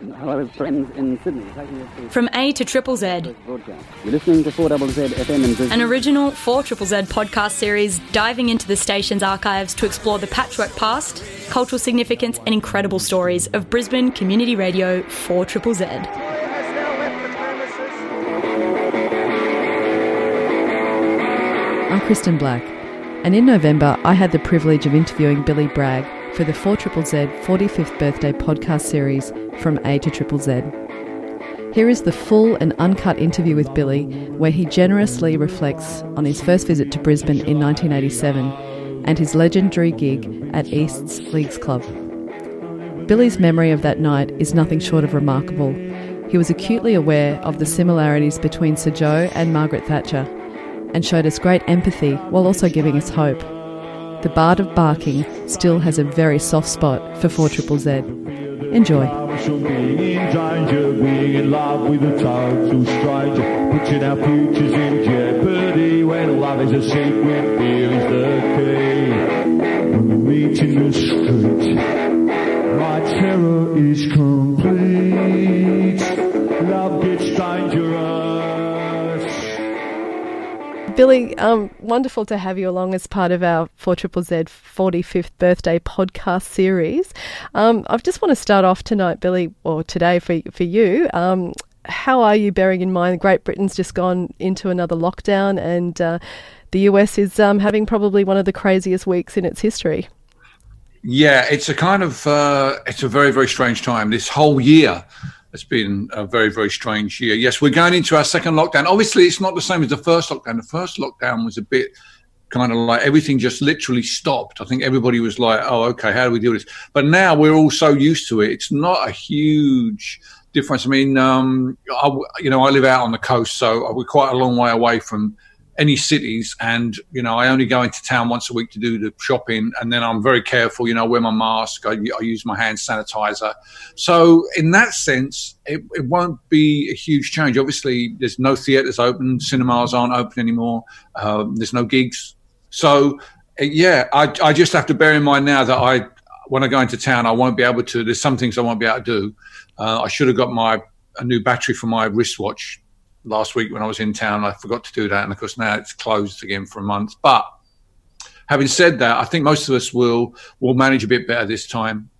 Hello, friends in Sydney. From A to Triple Z. You're listening to 4ZZZ FM in Brisbane. An original 4 Triple Z podcast series diving into the station's archives to explore the patchwork past, cultural significance, and incredible stories of Brisbane Community Radio 4 Triple Z. I'm Kristen Black, and in November I had the privilege of interviewing Billy Bragg for the 4ZZZ 45th birthday podcast series From A to Triple Z. Here is the full and uncut interview with Billy, where he generously reflects on his first visit to Brisbane in 1987 and his legendary gig at East's Leagues Club. Billy's memory of that night is nothing short of remarkable. He was acutely aware of the similarities between Sir Joh and Margaret Thatcher and showed us great empathy while also giving us hope. The Bard of Barking still has a very soft spot for 4 Triple Z. Enjoy. being in danger, being Billy, um, wonderful to have you along as part of our 4 Triple Z 45th birthday podcast series. Um, I just want to start off tonight, Billy, or today for, for you. Um, how are you bearing in mind Great Britain's just gone into another lockdown and uh, the US is um, having probably one of the craziest weeks in its history? Yeah, it's a kind of uh, it's a very very strange time. This whole year has been a very very strange year. Yes, we're going into our second lockdown. Obviously, it's not the same as the first lockdown. The first lockdown was a bit kind of like everything just literally stopped. I think everybody was like, "Oh, okay, how do we do this?" But now we're all so used to it. It's not a huge difference. I mean, um, I, you know, I live out on the coast, so we're quite a long way away from any cities and you know i only go into town once a week to do the shopping and then i'm very careful you know I wear my mask i, I use my hand sanitizer. So in that sense it, it won't be a huge change. Obviously there's no theaters open cinemas aren't open anymore um, there's no gigs. So uh, yeah I, I just have to bear in mind now that i when i go into town i won't be able to there's some things i won't be able to do. Uh, i should have got my a new battery for my wristwatch last week when I was in town. I forgot to do that, and of course now it's closed again for a month. But having said that, I think most of us will will manage a bit better this time.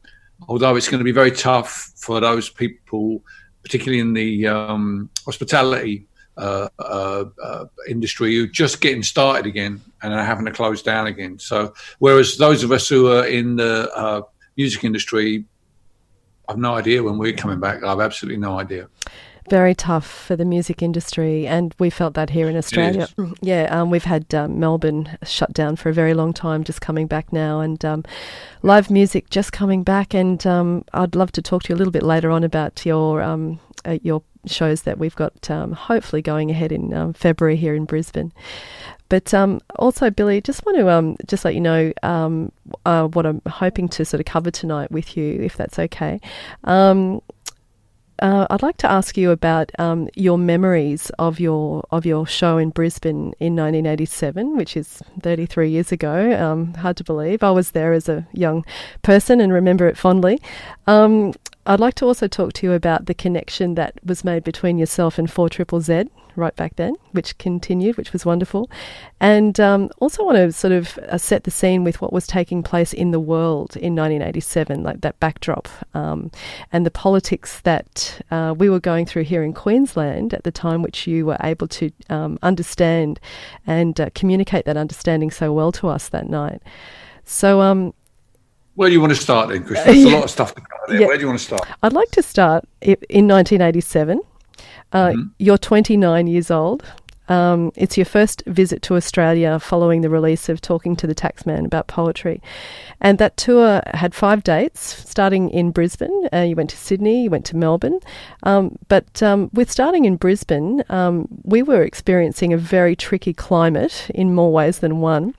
Although it's going to be very tough for those people, particularly in the um, hospitality uh, uh, uh, industry, who just getting started again and are having to close down again. So, whereas those of us who are in the uh, music industry, I've no idea when we're coming back. I've absolutely no idea very tough for the music industry, and we felt that here in Australia. Yeah, um, we've had um, Melbourne shut down for a very long time, just coming back now, and um, live music just coming back. And um, I'd love to talk to you a little bit later on about your um, uh, your shows that we've got um, hopefully going ahead in February here in Brisbane. But um, also, Billy, just want to um, just let you know um, uh, what I'm hoping to sort of cover tonight with you, if that's okay. Uh, I'd like to ask you about um, your memories of your of your show in Brisbane in 1987, which is 33 years ago. Um, hard to believe. I was there as a young person and remember it fondly. Um, I'd like to also talk to you about the connection that was made between yourself and 4 Triple Z right back then, which continued, which was wonderful. And um, also want to sort of uh, set the scene with what was taking place in the world in 1987, like that backdrop, um, and the politics that uh, we were going through here in Queensland at the time, which you were able to um, understand and uh, communicate that understanding so well to us that night. So, um, where do you want to start then, Chris? There's a lot of stuff to cover there. Yeah. Where do you want to start? I'd like to start in 1987. Uh, mm-hmm. You're 29 years old. Um, it's your first visit to Australia following the release of Talking to the Taxman about poetry. And that tour had five dates, starting in Brisbane. Uh, you went to Sydney, you went to Melbourne. Um, but um, with starting in Brisbane, um, we were experiencing a very tricky climate in more ways than one.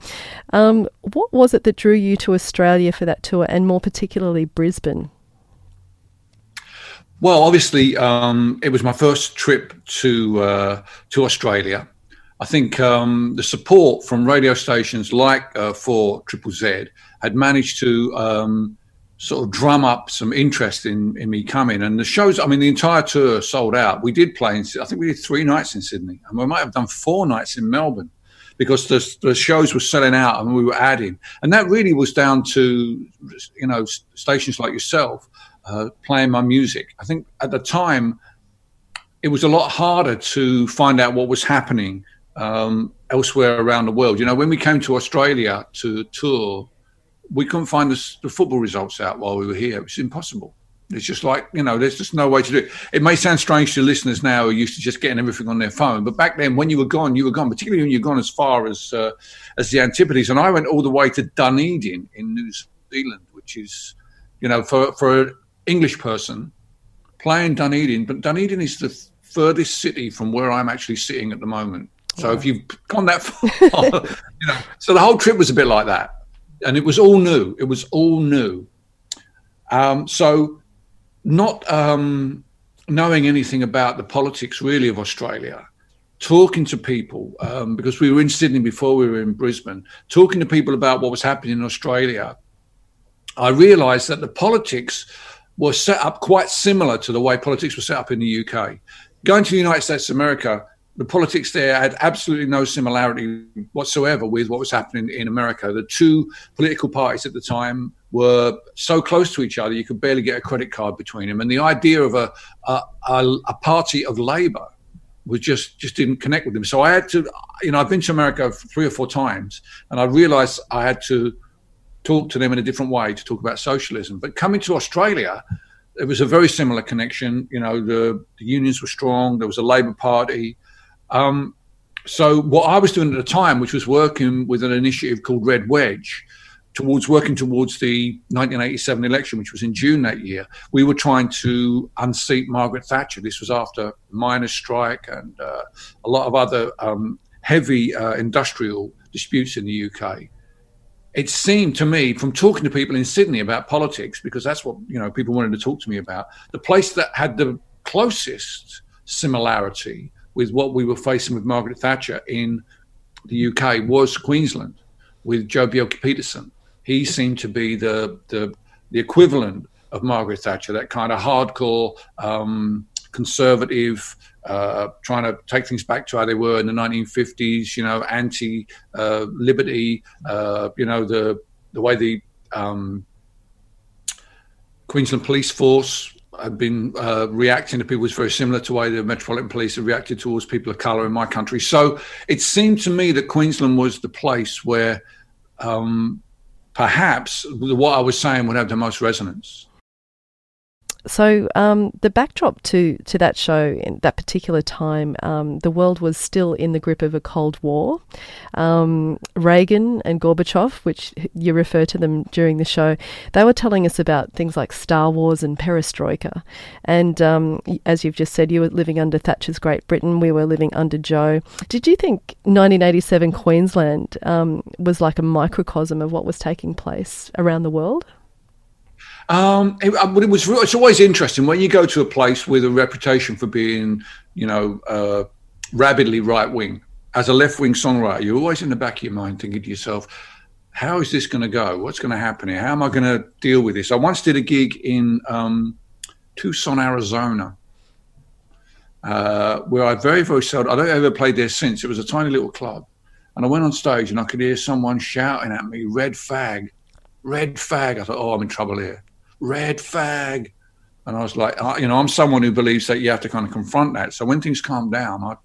Um, what was it that drew you to Australia for that tour, and more particularly Brisbane? Well, obviously, um, it was my first trip to uh, to Australia. I think um, the support from radio stations like uh, 4 Triple Z had managed to um, sort of drum up some interest in, in me coming. And the shows, I mean, the entire tour sold out. We did play in, I think we did three nights in Sydney, and we might have done four nights in Melbourne because the, the shows were selling out and we were adding. And that really was down to, you know, stations like yourself uh, playing my music. I think at the time, it was a lot harder to find out what was happening um, elsewhere around the world. You know, when we came to Australia to tour, we couldn't find the, the, football results out while we were here. It was impossible. It's just like, you know, there's just no way to do it. It may sound strange to listeners now who are used to just getting everything on their phone, but back then, when you were gone, you were gone, particularly when you're gone as far as, uh, as the Antipodes. And I went all the way to Dunedin in New Zealand, which is, you know, for, for English person, playing Dunedin, but Dunedin is the furthest city from where I'm actually sitting at the moment. So if you've gone that far, you know, so the whole trip was a bit like that, and it was all new. It was all new. Um, so, not um, knowing anything about the politics really of Australia, talking to people um, because we were in Sydney before we were in Brisbane, talking to people about what was happening in Australia, I realised that the politics was set up quite similar to the way politics was set up in the UK. Going to the United States of America the politics there had absolutely no similarity whatsoever with what was happening in America. The two political parties at the time were so close to each other you could barely get a credit card between them, and the idea of a a, a, party of Labour was just just didn't connect with them. So I had to, you know, I've been to America three or four times, and I realised I had to talk to them in a different way to talk about socialism. But coming to Australia, it was a very similar connection. You know, the, the unions were strong. There was a Labour Party. Um, so what I was doing at the time, which was working with an initiative called Red Wedge, towards working towards the 1987 election, which was in June that year, we were trying to unseat Margaret Thatcher. This was after miners' strike and uh, a lot of other um, heavy uh, industrial disputes in the UK. It seemed to me, from talking to people in Sydney about politics, because that's what you know people wanted to talk to me about, the place that had the closest similarity with what we were facing with Margaret Thatcher in the UK was Queensland with Joh Bjelke-Petersen. He seemed to be the, the, the equivalent of Margaret Thatcher, that kind of hardcore um, conservative, uh, trying to take things back to how they were in the 1950s. You know, anti-liberty. Uh, uh, you know, the the way the um, Queensland Police Force had been uh, reacting to people was very similar to the way the Metropolitan Police had reacted towards people of colour in my country. So it seemed to me that Queensland was the place where um, perhaps what I was saying would have the most resonance. So um, the backdrop to to that show in that particular time, um, the world was still in the grip of a Cold War. Um, Reagan and Gorbachev, which you refer to them during the show, they were telling us about things like Star Wars and Perestroika. And um, as you've just said, you were living under Thatcher's Great Britain. We were living under Joh. Did you think 1987 Queensland um, was like a microcosm of what was taking place around the world? Um, it, uh, it was. It's always interesting when you go to a place with a reputation for being, you know, uh, rabidly right wing. As a left wing songwriter, you're always in the back of your mind thinking to yourself, "How is this going to go? What's going to happen here? How am I going to deal with this?" I once did a gig in um, Tucson, Arizona, uh, where I very, very seldom. I don't ever played there since. It was a tiny little club, and I went on stage and I could hear someone shouting at me, "Red fag." Red fag. I thought, oh, I'm in trouble here red fag. And I was like, you know, I'm someone who believes that you have to kind of confront that. So when things calm down, I,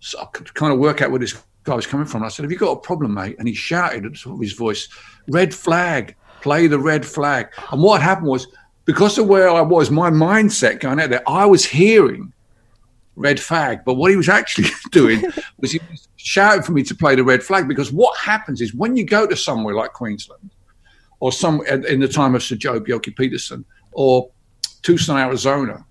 so I could kind of work out where this guy was coming from. I said, Have you got a problem, mate? And he shouted at the top of his voice, Red flag, play the red flag. And what happened was, because of where I was, my mindset going out there, I was hearing red flag. But what he was actually doing was he was shouting for me to play the red flag because what happens is when you go to somewhere like Queensland, or some in the time of Sir Joh Bjelke-Petersen or Tucson, Arizona.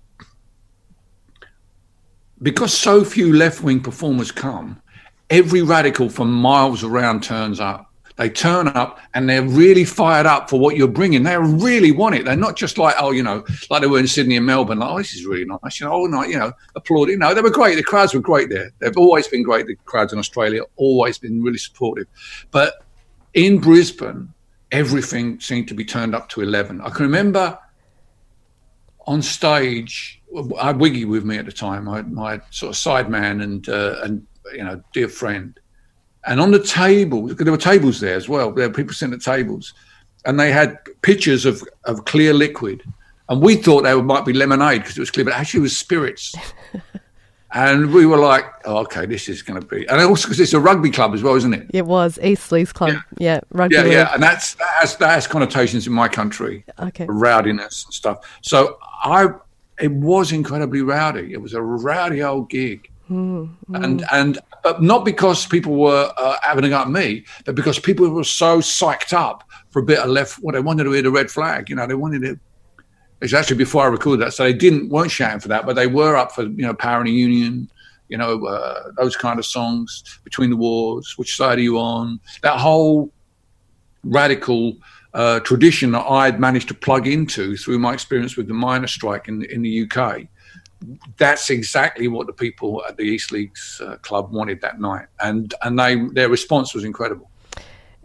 Because so few left wing performers come, every radical from miles around turns up. They turn up and they're really fired up for what you're bringing. They really want it. They're not just like, oh, you know, like they were in Sydney and Melbourne. Like, oh, this is really nice. You know, all night, you know, applauding. No, they were great. The crowds were great there. They've always been great. The crowds in Australia always been really supportive. But in Brisbane, everything seemed to be turned up to 11. I can remember on stage, I had Wiggy with me at the time, my, my sort of sideman and, uh, and, you know, dear friend. And on the table, there were tables there as well. There were people sitting at tables, and they had pitchers of, of clear liquid. And we thought they might be lemonade because it was clear, but actually it was spirits. and we were like, oh, okay, this is going to be. And also because it's a rugby club as well, isn't it? It was East Leagues Club. Yeah, rugby. Yeah, league. yeah, and that's that has, that has connotations in my country, Okay. rowdiness and stuff. So I, it was incredibly rowdy. It was a rowdy old gig, and and but not because people were uh, having a go at me, but because people were so psyched up for a bit of left. What they wanted to hear the red flag. You know, they wanted it. It's actually before I recorded that, so they didn't weren't shouting for that, but they were up for you know Power and Union, you know uh, those kind of songs, Between the Wars, Which Side Are You On? That whole radical uh, tradition that I'd managed to plug into through my experience with the miners' strike in in the UK. That's exactly what the people at the East Leagues uh, Club wanted that night, and and they their response was incredible.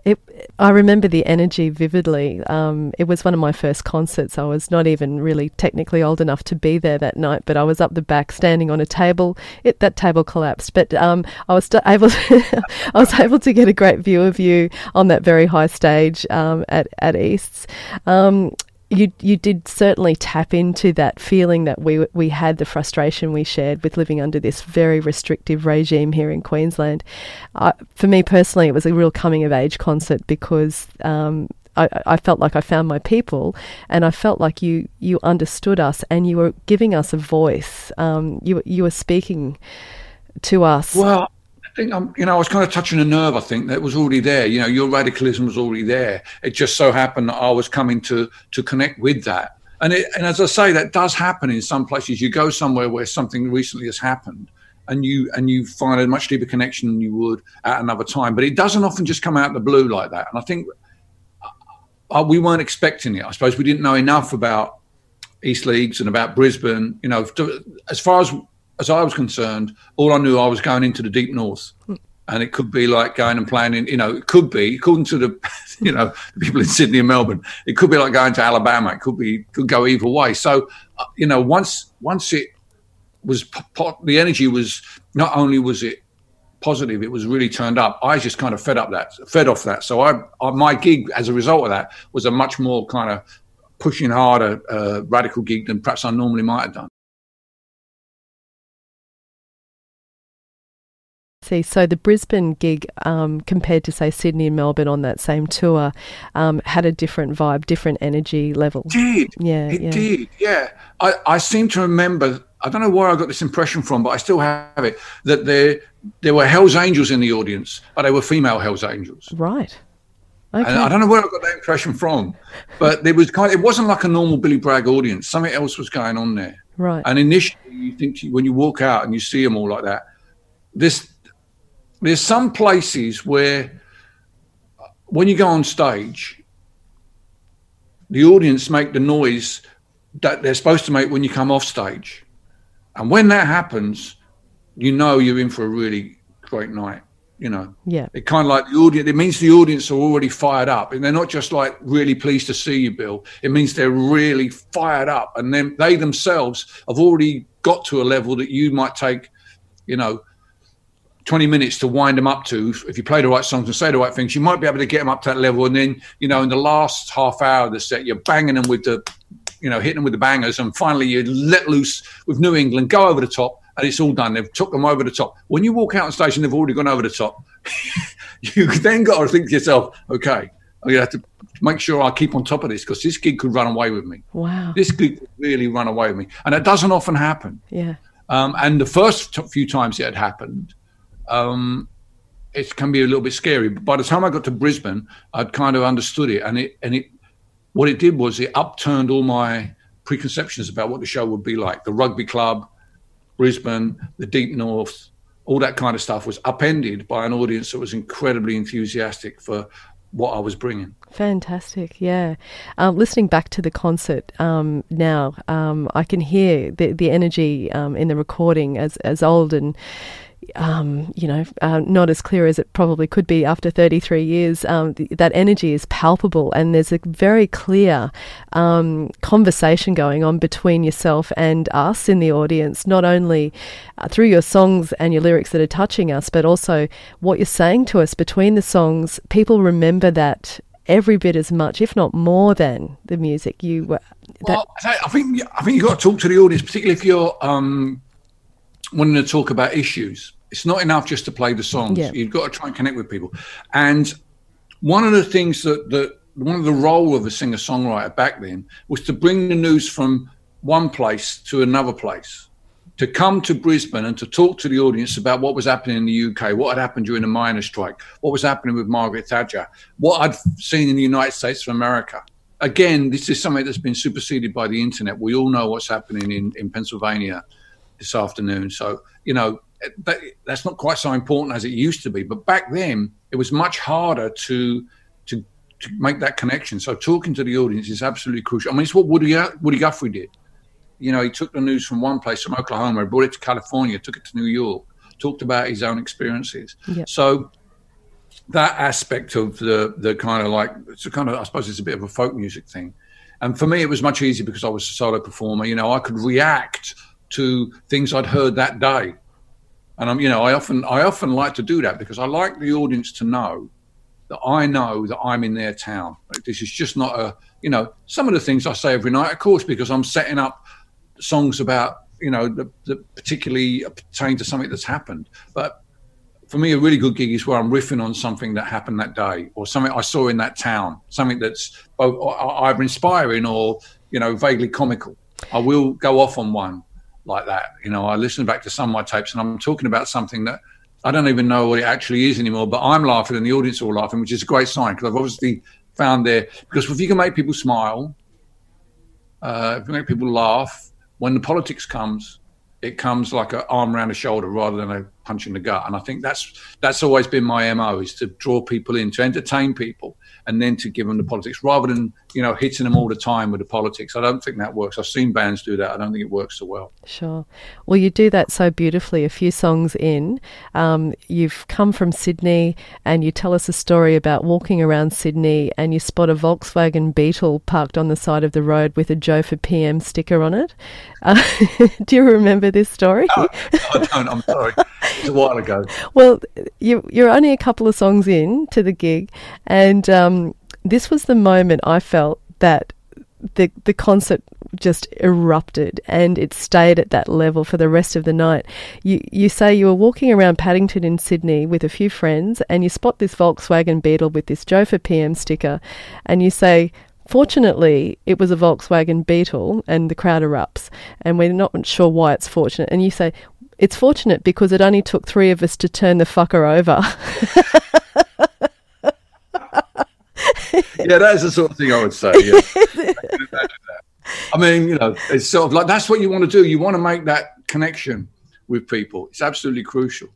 It, I remember the energy vividly. Um, it was one of my first concerts. I was not even really technically old enough to be there that night, but I was up the back, standing on a table. It, that table collapsed, but um, I was st- able. To I was able to get a great view of you on that very high stage um, at at Easts. You you did certainly tap into that feeling that we we had the frustration we shared with living under this very restrictive regime here in Queensland. Uh, for me personally, it was a real coming of age concert because. Um, I, I felt like I found my people, and I felt like you you understood us, and you were giving us a voice. Um, you you were speaking to us. Well, think I'm, you know, I was kind of touching a nerve. I think that was already there. You know, your radicalism was already there. It just so happened that I was coming to to connect with that. And it, and as I say, that does happen in some places. You go somewhere where something recently has happened, and you and you find a much deeper connection than you would at another time. But it doesn't often just come out of the blue like that. And I think uh, we weren't expecting it. I suppose we didn't know enough about East Leagues and about Brisbane. You know, to, as far as as I was concerned, all I knew I was going into the deep north, and it could be like going and playing in. You know, it could be according to the, you know, people in Sydney and Melbourne. It could be like going to Alabama. It could be could go either way. So, uh, you know, once once it was the energy was not only was it positive, it was really turned up. I just kind of fed up that, fed off that. So I, I my gig as a result of that was a much more kind of pushing harder, uh, radical gig than perhaps I normally might have done. See, so the Brisbane gig, um, compared to say Sydney and Melbourne on that same tour, um, had a different vibe, different energy level. did. Yeah, it yeah. did. Yeah, I, I seem to remember. I don't know where I got this impression from, but I still have it that there there were Hell's Angels in the audience, but they were female Hell's Angels. Right. Okay. And I don't know where I got that impression from, but it was kind. Of, it wasn't like a normal Billy Bragg audience. Something else was going on there. right. And initially, you think when you walk out and you see them all like that, this there's some places where when you go on stage, the audience make the noise that they're supposed to make when you come off stage, and when that happens, you know you're in for a really great night. You know, yeah. it kind of like the audience. It means the audience are already fired up, and they're not just like really pleased to see you, Bill. It means they're really fired up, and then they themselves have already got to a level that you might take, you know, 20 minutes to wind them up to. If you play the right songs and say the right things, you might be able to get them up to that level. And then, you know, in the last half hour of the set, you're banging them with the, you know, hitting them with the bangers, and finally you let loose with New England, go over the top, and it's all done. They've took them over the top. When you walk out on stage and they've already gone over the top, you then got to think to yourself, okay, I'm gonna have to make sure I keep on top of this because this gig could run away with me. Wow. This gig could really run away with me, and it doesn't often happen. Yeah. Um, and the first t- few times it had happened, um, it can be a little bit scary. But by the time I got to Brisbane, I'd kind of understood it, and it and it what it did was it upturned all my preconceptions about what the show would be like. The rugby club, Brisbane, the deep north, all that kind of stuff was upended by an audience that was incredibly enthusiastic for what I was bringing. Fantastic, yeah. Um, listening back to the concert um, now, um, I can hear the the energy um, in the recording as as old and um, you know, uh, not as clear as it probably could be after 33 years, um, th- that energy is palpable and there's a very clear um, conversation going on between yourself and us in the audience, not only uh, through your songs and your lyrics that are touching us, but also what you're saying to us between the songs. People remember that every bit as much, if not more than the music. You were. Well, I think I think you've got to talk to the audience, particularly if you're um, wanting to talk about issues. It's not enough just to play the songs. Yeah. You've got to try and connect with people. And one of the things that, that one of the role of a singer songwriter back then was to bring the news from one place to another place, to come to Brisbane and to talk to the audience about what was happening in the UK, what had happened during the miners' strike, what was happening with Margaret Thatcher, what I'd seen in the United States of America. Again, this is something that's been superseded by the internet. We all know what's happening in, in Pennsylvania this afternoon. So, you know, that, that's not quite so important as it used to be. But back then, it was much harder to to to make that connection. So talking to the audience is absolutely crucial. I mean, it's what Woody Woody Guthrie did. You know, he took the news from one place, from Oklahoma, brought it to California, took it to New York, talked about his own experiences. Yep. So that aspect of the the kind of like it's a kind of I suppose it's a bit of a folk music thing. And for me, it was much easier because I was a solo performer. You know, I could react to things I'd heard that day. And I'm, you know, I often, I often like to do that because I like the audience to know that I know that I'm in their town. Like, this is just not a, you know, some of the things I say every night, of course, because I'm setting up songs about, you know, that, particularly pertain to something that's happened. But for me, a really good gig is where I'm riffing on something that happened that day or something I saw in that town, something that's both uh, either inspiring or, you know, vaguely comical. I will go off on one like that. You know, I listen back to some of my tapes and I'm talking about something that I don't even know what it actually is anymore, but I'm laughing and the audience are all laughing, which is a great sign because I've obviously found there, because if you can make people smile, uh, if you make people laugh, when the politics comes, it comes like an arm around a shoulder rather than a punch in the gut. And I think that's that's always been my mo is to draw people in, to entertain people, and then to give them the politics rather than you know hitting them all the time with the politics. I don't think that works. I've seen bands do that. I don't think it works so well. Sure. Well, you do that so beautifully. A few songs in, um, you've come from Sydney, and you tell us a story about walking around Sydney, and you spot a Volkswagen Beetle parked on the side of the road with a Joh for PM sticker on it. Uh, do you remember this story? No, I don't. I'm sorry. A while ago. Well, you, you're only a couple of songs in to the gig, and um, this was the moment I felt that the the concert just erupted and it stayed at that level for the rest of the night. You you say you were walking around Paddington in Sydney with a few friends and you spot this Volkswagen Beetle with this Joh for PM sticker and you say Fortunately, it was a Volkswagen Beetle and the crowd erupts and we're not sure why it's fortunate and you say it's fortunate because it only took 3 of us to turn the fucker over. yeah, that is the sort of thing I would say. Yeah. I, I mean, you know, it's sort of like that's what you want to do. You want to make that connection with people. It's absolutely crucial.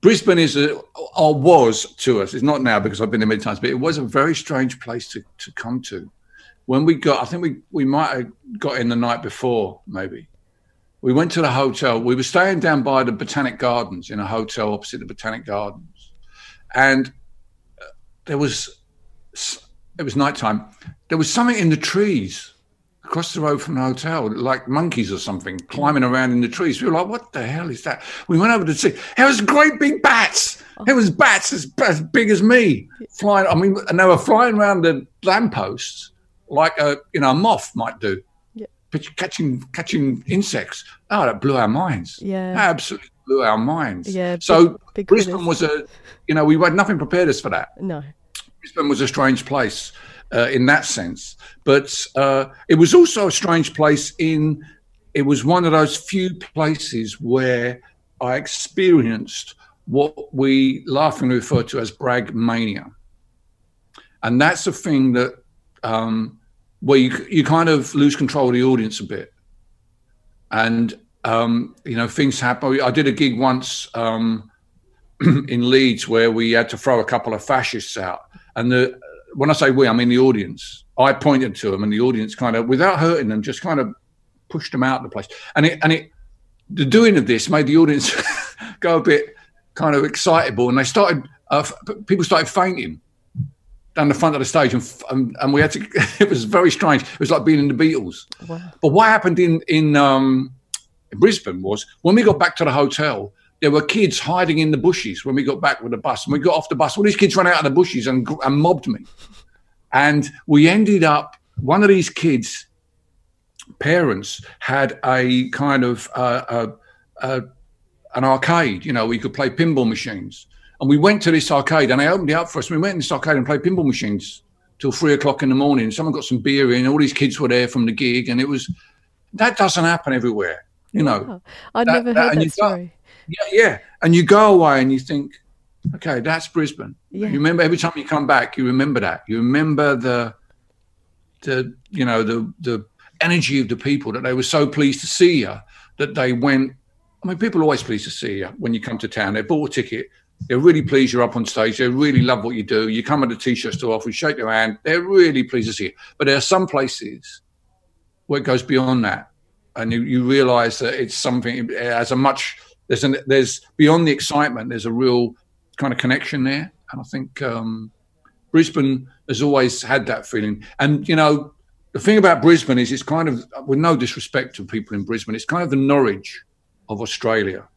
Brisbane is a, or was to us. It's not now because I've been there many times, but it was a very strange place to, to come to. When we got, I think we, we might have got in the night before, maybe. We went to the hotel. We were staying down by the Botanic Gardens in a hotel opposite the Botanic Gardens, and uh, there was it was nighttime. There was something in the trees across the road from the hotel, like monkeys or something, climbing around in the trees. We were like, what the hell is that? We went over to see. It was great big bats. It was bats as, as big as me flying. I mean, and they were flying around the lampposts like a you know a moth might do, Yeah. but catching catching insects. Oh, that blew our minds. Yeah. absolutely blew our minds. Yeah, So big- big Brisbane was a, you know, we had nothing prepared us for that. no. Brisbane was a strange place uh, in that sense, but uh, it was also a strange place in it was one of those few places where I experienced what we laughingly refer to as Bragg mania, and that's a thing that um, where you you kind of lose control of the audience a bit, and um, you know, things happen. I did a gig once um, in Leeds where we had to throw a couple of fascists out, and the when I say we, I mean the audience. I pointed to them, and the audience kind of, without hurting them, just kind of pushed them out of the place. And it and it, the doing of this made the audience go a bit kind of excitable, and they started. Uh, people started fainting down the front of the stage, and, and, and we had to. It was very strange. It was like being in the Beatles. Wow. But what happened in in um, Brisbane was when we got back to the hotel, there were kids hiding in the bushes when we got back with the bus. And we got off the bus, all these kids ran out of the bushes and, and mobbed me. And we ended up, one of these kids' parents had a kind of uh, an arcade, you know, we could play pinball machines. And we went to this arcade and they opened it up for us. We went in this arcade and played pinball machines till three o'clock in the morning. Someone got some beer in, all these kids were there from the gig. And it was, that doesn't happen everywhere, you know. I'd that, never heard that, that story. Yeah, yeah. And you go away and you think, okay, that's Brisbane. Yeah. You remember every time you come back, you remember that. You remember the the you know the the energy of the people that they were so pleased to see you that they went. I mean, people are always pleased to see you when you come to town. They bought a ticket. They're really pleased you're up on stage. They really love what you do. You come with a t-shirt store off. We shake their hand. They're really pleased to see you. But there are some places where it goes beyond that, and you, you realise that it's something it has a much there's an there's beyond the excitement. There's a real kind of connection there, and I think um, Brisbane has always had that feeling. And you know, the thing about Brisbane is it's kind of, with no disrespect to people in Brisbane, it's kind of the Norwich of Australia.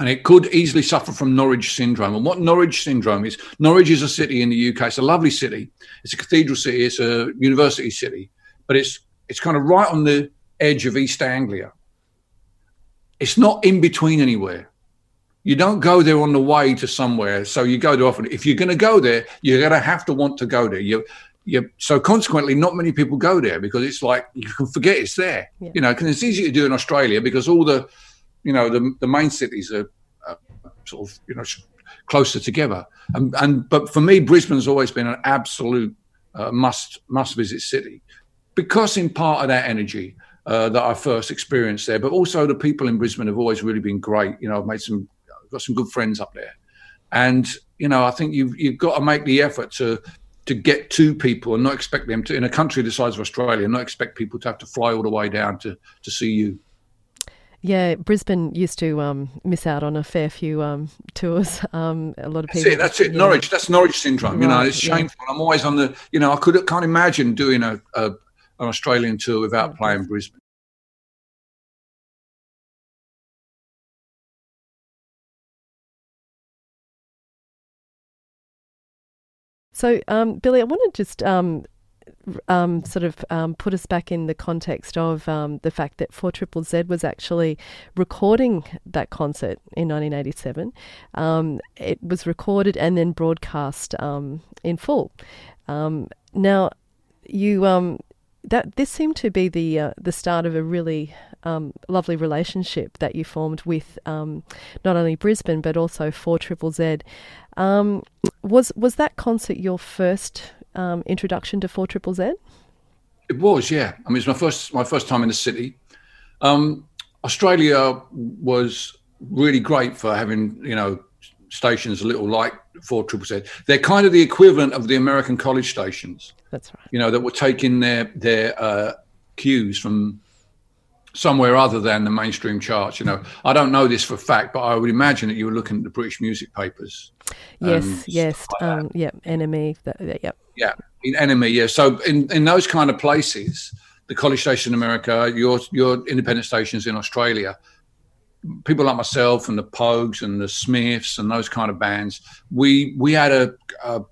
And it could easily suffer from Norwich syndrome. And what Norwich syndrome is, Norwich is a city in the UK. It's a lovely city. It's a cathedral city. It's a university city, but it's it's kind of right on the edge of East Anglia. It's not in between anywhere. You don't go there on the way to somewhere. So you go to often. If you're going to go there, you're going to have to want to go there. You, you. So consequently, not many people go there because it's like you can forget it's there. Yeah. You know, because it's easy to do in Australia because all the, you know, the the main cities are, are sort of you know closer together. And, and but for me, Brisbane's always been an absolute uh, must must visit city because in part of that energy uh, that I first experienced there. But also the people in Brisbane have always really been great. You know, I've made some, got some good friends up there, and you know, I think you've you've got to make the effort to to get to people and not expect them to in a country the size of Australia, not expect people to have to fly all the way down to to see you. Yeah, Brisbane used to um, miss out on a fair few um, tours. Um, a lot of people. That's it. That's it. Norwich. That's Norwich syndrome. Right, you know, it's shameful. Yeah. I'm always on the. You know, I could can't imagine doing a, a an Australian tour without playing Brisbane. So, um, Billy, I want to just um, um, sort of um, put us back in the context of um, the fact that 4 Triple Z was actually recording that concert in 1987. Um, it was recorded and then broadcast um, in full. Um, now, you that this seemed to be the uh, the start of a really um, lovely relationship that you formed with um, not only Brisbane but also Four Triple Z. Um, was was that concert your first um, introduction to Four Triple Z? It was, yeah. I mean, it's my first my first time in the city. Um, Australia was really great for having you know stations a little like Four Triple Z. They're kind of the equivalent of the American college stations. That's right. You know that were taking their their uh, cues from somewhere other than the mainstream charts. You know, I don't know this for fact, but I would imagine that you were looking at the British music papers. Yes, yes, like um, yeah, NME, that, yeah, yeah, in NME, yeah. So in in those kind of places, the college station in America, your your independent stations in Australia, people like myself and the Pogues and the Smiths and those kind of bands, we we had a, a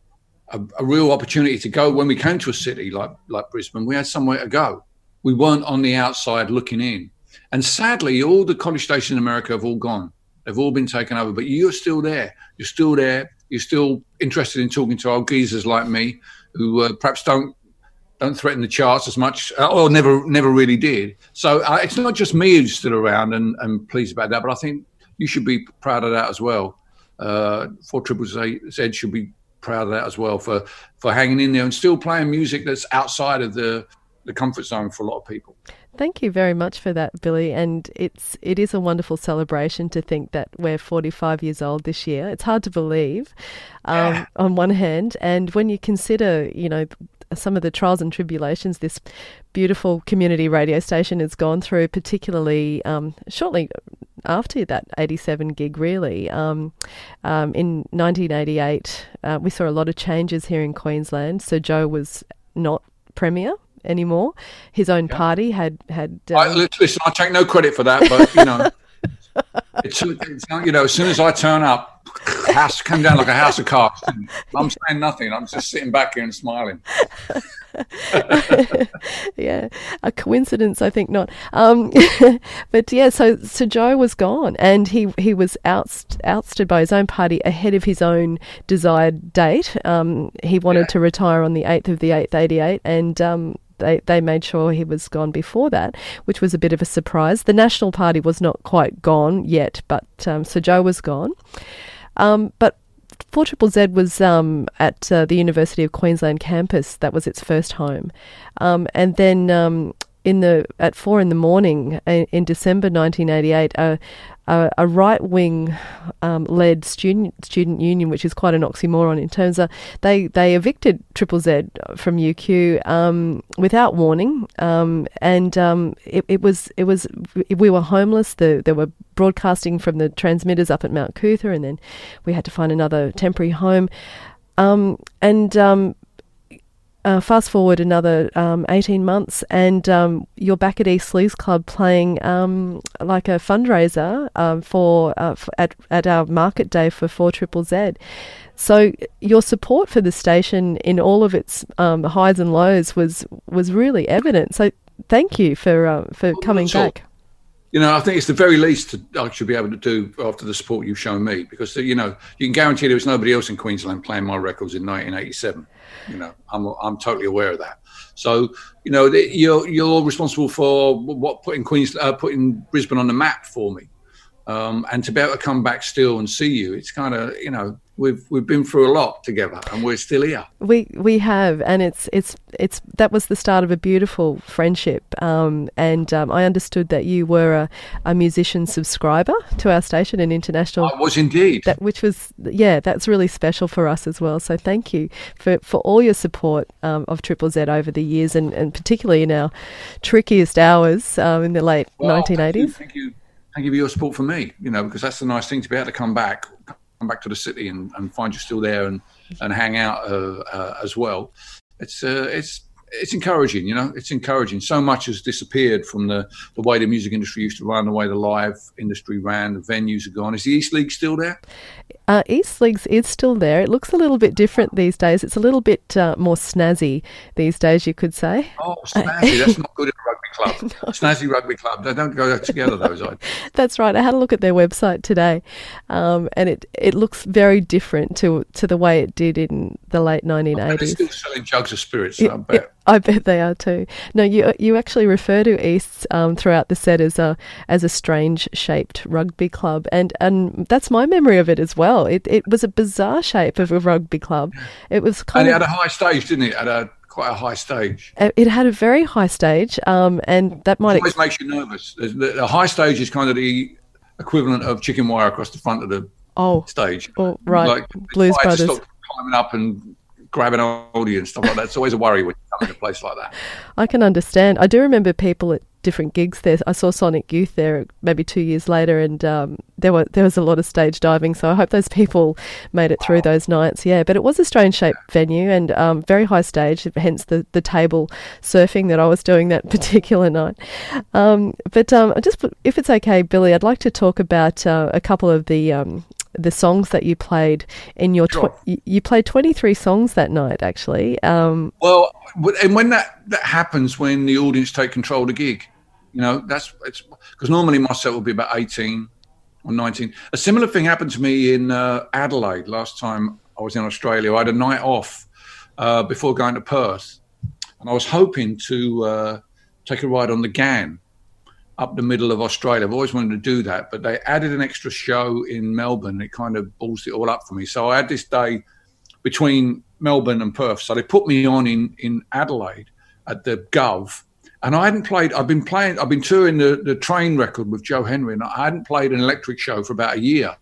a, real opportunity to go when we came to a city like like Brisbane. We had somewhere to go. We weren't on the outside looking in. And sadly, all the college stations in America have all gone. They've all been taken over. But you're still there. You're still there. You're still interested in talking to old geezers like me, who uh, perhaps don't don't threaten the charts as much, uh, or never never really did. So uh, it's not just me who's still around and, and pleased about that, but I think you should be proud of that as well. Uh, Four Triple Z should be proud of that as well for for hanging in there and still playing music that's outside of the the comfort zone for a lot of people. Thank you very much for that, Billy. And it's it is a wonderful celebration to think that we're 45 years old this year. It's hard to believe, um, Yeah. on one hand, and when you consider, you know, some of the trials and tribulations this beautiful community radio station has gone through, particularly um, shortly after that 87 gig, really. Um, um, in 1988, uh, we saw a lot of changes here in Queensland. So Joh was not premier anymore. His own party had had. I, um, listen, I take no credit for that, but you know, it's, it's you know, as soon as I turn up, house came down like a house of cards. I'm saying nothing. I'm just sitting back here and smiling. yeah, a coincidence, I think not. Um, but yeah, so so Joh was gone, and he he was oust, ousted by his own party ahead of his own desired date. Um, he wanted Yeah. to retire on the eighth of the eighth, eighty eight, and. Um, they, they made sure he was gone before that, which was a bit of a surprise. The National Party was not quite gone yet, but um, so Joh was gone. Um, but 4 Triple Z was um, at uh, the University of Queensland campus. That was its first home. Um, and then um, in the at four in the morning uh, in December 1988, a, a, right wing um, led student student union, which is quite an oxymoron in terms of they they evicted Triple Z from UQ um, without warning, um, and um, it, it was it was we were homeless. The, there were broadcasting from the transmitters up at Mount Coot-tha, and then we had to find another temporary home. Um, and um, uh, fast forward another um, 18 months, and um, you're back at East Leagues Club playing um, like a fundraiser um, for, uh, f at, at our market day for 4 Triple Z. So your support for the station in all of its um, highs and lows was was really evident. So thank you for uh, for coming not at all. back. You know, I think it's the very least I should be able to do after the support you've shown me, because you know you can guarantee there was nobody else in Queensland playing my records in 1987. You know, I'm I'm totally aware of that. So you know, you're you're responsible for what putting Queens uh, putting Brisbane on the map for me, um, and to be able to come back still and see you, it's kind of you know we've we've been through a lot together, and we're still here. We we have, and it's it's it's that was the start of a beautiful friendship. Um, and um, I understood that you were a, a musician subscriber to our station, an international. I was indeed. that which was yeah, that's really special for us as well. So thank you for for all your support um, of Triple Z over the years, and, and particularly in our trickiest hours um, in the late Well, nineteen Thank you, thank you, thank you for your support for me. You know, because that's the nice thing to be able to come back, come back to the city, and, and find you still there and and hang out uh, uh, as well. It's uh, it's it's encouraging. You know, it's encouraging. So much has disappeared from the the way the music industry used to run, the way the live industry ran. The venues are gone. Is the East League still there? Uh, East Leagues is still there. It looks a little bit different these days. It's a little bit uh, more snazzy these days, you could say. Oh, snazzy. That's not good at a rugby club. Snazzy rugby club. They don't go together. Those ideas. That's right. I had a look at their website today, um, and it, it looks very different to to the way it did in the late And they're 1980s. still selling jugs of spirits. Yeah, I bet. I bet they are too. No, you you actually refer to Easts um, throughout the set as a as a strange shaped rugby club, and and that's my memory of it as well. It it was a bizarre shape of a rugby club. It was And kind it of had a high stage, didn't it? At a quite a high stage. uh, it had a very high stage, um, and that might It ex- always makes you nervous. The, the, high stage is kind of the equivalent of chicken wire across the front of the oh stage. oh right Like, Blues I had to Brothers. climbing up and grabbing oldie and stuff like that. It's always a worry when you come in a place like that. I can understand. I do remember people at different gigs there. I saw Sonic Youth there maybe two years later, and um, there were there was a lot of stage diving. So I hope those people made it through those nights. Yeah, but it was a strange shaped venue and um, very high stage. Hence the the table surfing that I was doing that particular night. Um, but um, just if it's okay, Billy, I'd like to talk about uh, a couple of the. The songs that you played in your Sure. you, you played 23 songs that night actually um, Well, and when that, that happens, when the audience take control of the gig, you know, that's it's because normally my set will be about 18 or 19. A similar thing happened to me in uh, Adelaide last time I was in Australia. I had a night off uh, before going to Perth, and I was hoping to uh, take a ride on the Ghan up the middle of Australia. I've always wanted to do that, but they added an extra show in Melbourne. And It kind of balls it all up for me. So I had this day between Melbourne and Perth. So they put me on in, in Adelaide. at the Gov, and I hadn't played. I've been playing. I've been touring the the train record with Joe Henry, and I hadn't played an electric show for about a year,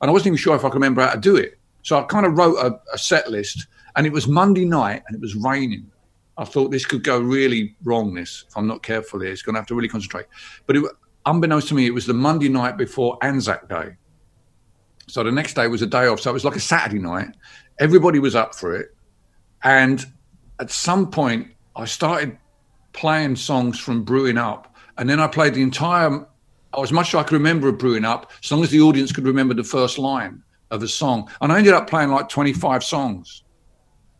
and I wasn't even sure if I could remember how to do it. So I kind of wrote a, a set list, and it was Monday night, and it was raining. I thought this could go really wrong. This, if I'm not careful here, it's going to have to really concentrate. But it, unbeknownst to me, it was the Monday night before Anzac Day. So the next day was a day off. So it was like a Saturday night. Everybody was up for it. And at some point, I started playing songs from Brewing Up. And then I played the entire, as much as I could remember of Brewing Up, as long as the audience could remember the first line of a song. And I ended up playing like 25 songs.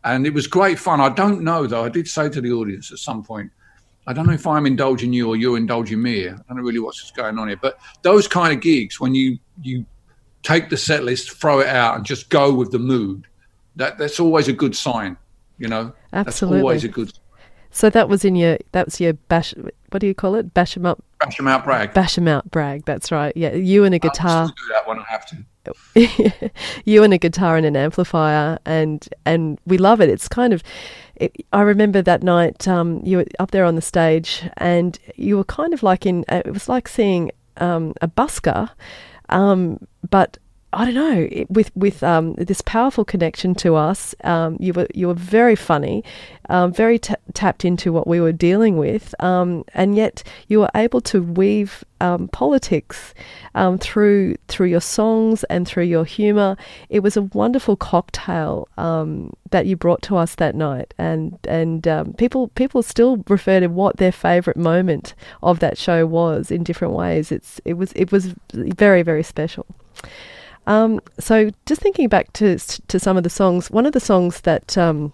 And it was great fun. I don't know, though. I did say to the audience at some point, I don't know if I'm indulging you or you're indulging me. I don't know really what's going on here. But those kind of gigs, when you you take the set list, throw it out, and just go with the mood, that that's always a good sign. You know, Absolutely. that's always a good. So that was in your that's your bash. What do you call it? Bash 'em up. Bash 'em out, Bragg. Bash 'em out, Bragg. That's right. Yeah, you and a guitar. Do that when I have to. you and a guitar and an amplifier, and and we love it. It's kind of. It, I remember that night um, you were up there on the stage, and you were kind of like in. It was like seeing um, a busker, um, but I don't know, it- with with um, this powerful connection to us. Um, you were you were very funny, um, very ta tapped into what we were dealing with, um, and yet you were able to weave um, politics um, through through your songs and through your humour. It was a wonderful cocktail that you brought to us that night, and and people people still refer to what their favourite moment of that show was in different ways. It's it was it was very very special. Um, so just thinking back to to some of the songs, one of the songs that um,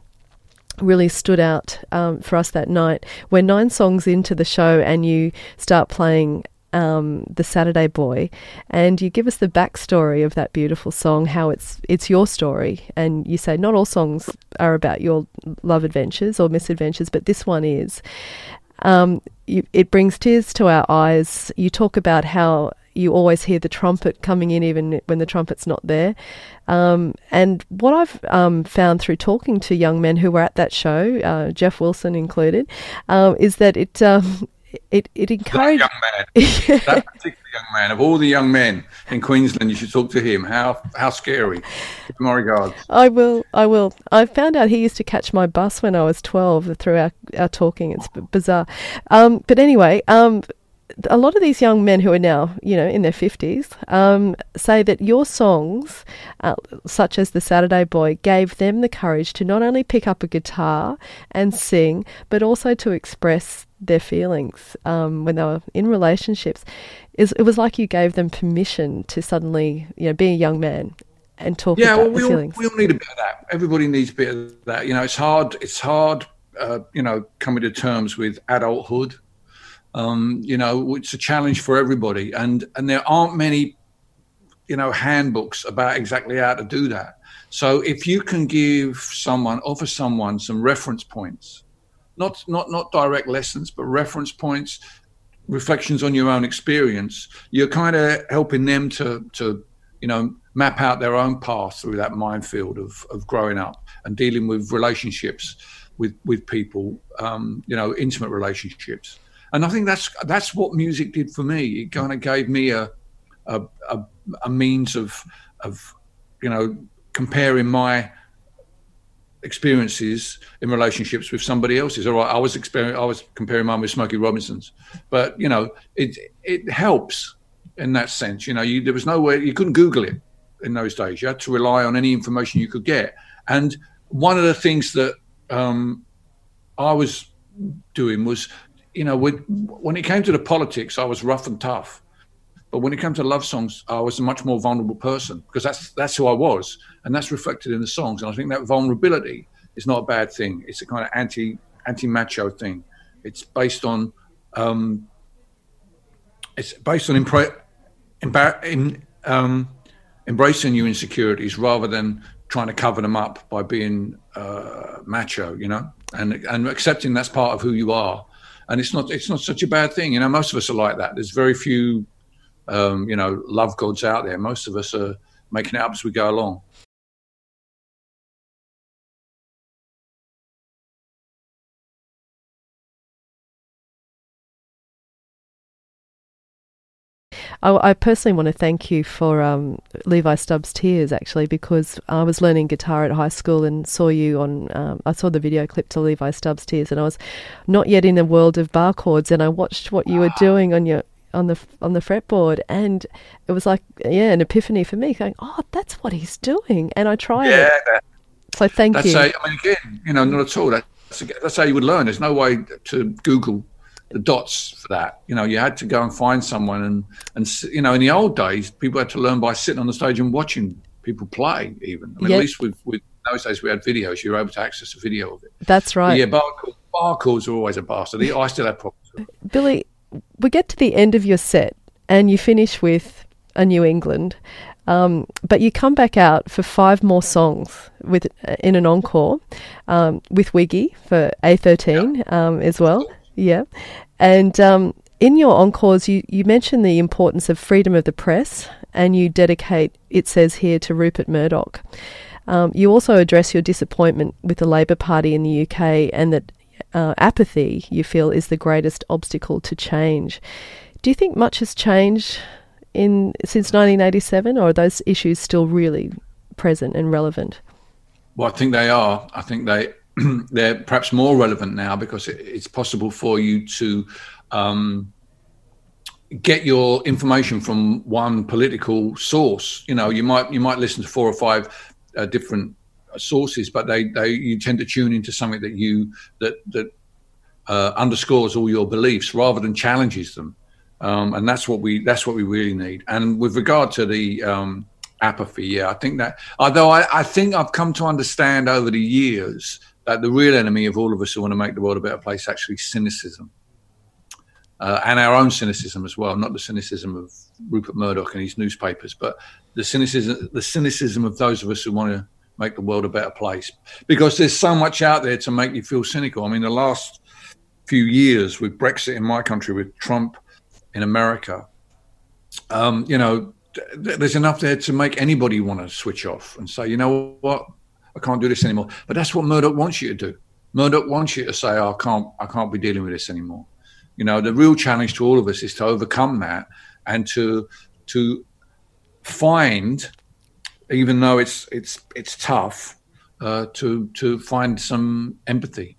really stood out um, for us that night, we're nine songs into the show, and you start playing. Um, the Saturday Boy, and you give us the backstory of that beautiful song, how it's it's your story, and you say not all songs are about your love adventures or misadventures, but this one is. Um, you, it brings tears to our eyes. You talk about how you always hear the trumpet coming in, even when the trumpet's not there. Um, and what I've um, found through talking to young men who were at that show, uh, Jeff Wilson included, um, is that it um, it it That young man, that particular young man, of all the young men in Queensland, you should talk to him. How how scary. My regards. I will. I will. I found out he used to catch my bus when I was twelve through our, our talking. It's b- bizarre. Um, but anyway, um, a lot of these young men who are now, you know, in their fifties, um, say that your songs, uh, such as the Saturday Boy, gave them the courage to not only pick up a guitar and sing, but also to express their feelings um, when they were in relationships. Is it was like you gave them permission to suddenly, you know, be a young man and talk yeah, about well, we all, feelings. we all need a bit of that. Everybody needs a bit of that. You know, it's hard. It's hard. Uh, you know, coming to terms with adulthood. Um, you know, it's a challenge for everybody, and and there aren't many, you know, handbooks about exactly how to do that. So if you can give someone, offer someone some reference points, not not not direct lessons, but reference points, reflections on your own experience, you're kind of helping them to to you know map out their own path through that minefield of of growing up and dealing with relationships with with people, um, you know, intimate relationships. And I think that's that's what music did for me. It kind of gave me a a, a, a means of of you know comparing my experiences in relationships with somebody else's. All right, I was I was comparing mine with Smokey Robinson's, but you know, it it helps in that sense. You know, you, there was no way you couldn't Google it in those days. You had to rely on any information you could get. And one of the things that um, I was doing was, you know, when, it came to the politics, I was rough and tough. But when it came to love songs, I was a much more vulnerable person because that's that's who I was, and that's reflected in the songs. And I think that vulnerability is not a bad thing. It's a kind of anti anti macho thing. It's based on um, it's based on embar- in, um, embracing your insecurities rather than trying to cover them up by being uh, macho, you know, and and accepting that's part of who you are. And it's not it's not such a bad thing, you know. Most of us are like that. There's very few, um, you know, love gods out there. Most of us are making it up as we go along. I, I personally want to thank you for um, Levi Stubbs' Tears, actually, because I was learning guitar at high school and saw you on. Um, I saw the video clip to Levi Stubbs' Tears, and I was not yet in the world of bar chords, and I watched what you were doing on your on the on the fretboard, and it was like yeah, an epiphany for me, going, oh, that's what he's doing, and I tried Yeah, it. So thank that's you. how, I mean, again, you know, not at all. That's, that's how you would learn. There's no way to Google the dots for that. You know, you had to go and find someone, and and you know, in the old days, people had to learn by sitting on the stage and watching people play. Even I mean, Yeah. at least with with those days we had videos. You were able to access a video of it. That's But right. yeah, bar, bar chords are always a bastard. I still have problems. with. Billy, we get to the end of your set and you finish with a New England, um, but you come back out for five more songs with uh, in an encore um, with Wiggy for A13 um, as well. Yeah, and um, in your encores, you you mention the importance of freedom of the press, and you dedicate it says here to Rupert Murdoch. Um, you also address your disappointment with the Labour Party in the UK and that uh, apathy, you feel, is the greatest obstacle to change. Do you think much has changed in since 1987, or are those issues still really present and relevant? Well, I think they are. I think they they're perhaps more relevant now because it, it's possible for you to um, get your information from one political source. You know, you might you might listen to four or five uh, different sources, but they, they you tend to tune into something that you that that uh, underscores all your beliefs rather than challenges them. Um, and that's what we that's what we really need. And with regard to the um, apathy, yeah, I think that although I, I think I've come to understand over the years that the real enemy of all of us who want to make the world a better place actually cynicism. Uh, and our own cynicism as well, not the cynicism of Rupert Murdoch and his newspapers, but the cynicism, the cynicism of those of us who want to make the world a better place. Because there's so much out there to make you feel cynical. I mean, the last few years with Brexit in my country, with Trump in America, um, you know, th- there's enough there to make anybody want to switch off and say, you know what, I can't do this anymore. But that's what Murdoch wants you to do. Murdoch wants you to say, oh, I can't, I can't be dealing with this anymore. You know, the real challenge to all of us is to overcome that and to to find, even though it's it's it's tough, uh, to to find some empathy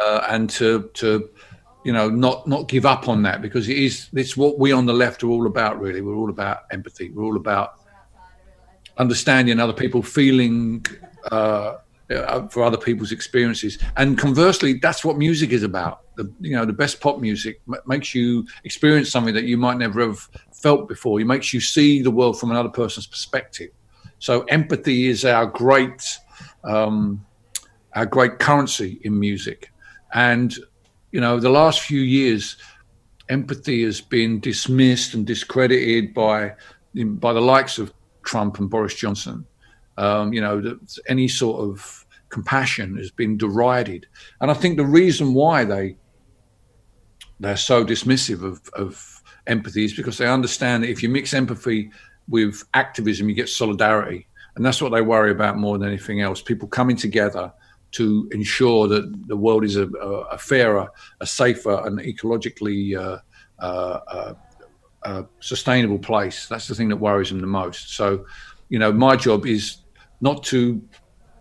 uh, and to to you know not not give up on that because it is it's what we on the left are all about. Really, we're all about empathy. We're all about understanding other people, feeling. Uh, uh, for other people's experiences, and conversely, that's what music is about. The you know the best pop music m- makes you experience something that you might never have felt before. It makes you see the world from another person's perspective. So empathy is our great um, our great currency in music, and you know the last few years, empathy has been dismissed and discredited by by the likes of Trump and Boris Johnson um, you know, that any sort of compassion has been derided. And I think the reason why they they're so dismissive of, of empathy is because they understand that if you mix empathy with activism, you get solidarity. And that's what they worry about more than anything else. People coming together to ensure that the world is a, a, a fairer, a safer, and ecologically uh, uh, uh, uh, sustainable place. That's the thing that worries them the most. So, you know, my job is not to,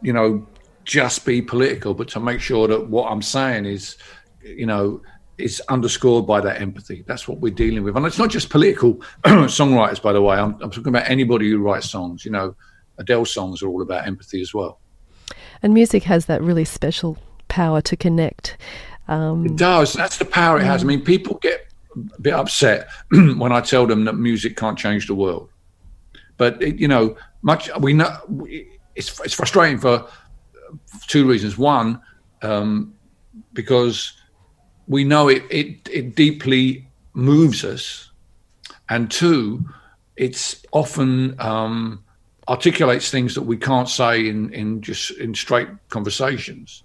you know, just be political, but to make sure that what I'm saying is, you know, is underscored by that empathy. That's what we're dealing with. And it's not just political songwriters, by the way. I'm, I'm talking about anybody who writes songs. You know, Adele songs are all about empathy as well. And music has that really special power to connect. Um, It does. That's the power it has. I mean, people get a bit upset when I tell them that music can't change the world. But it, you know, much we know it's it's frustrating for two reasons. One, um, because we know it, it it deeply moves us, and two, it's often um, articulates things that we can't say in in just in straight conversations.